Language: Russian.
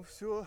Ну все,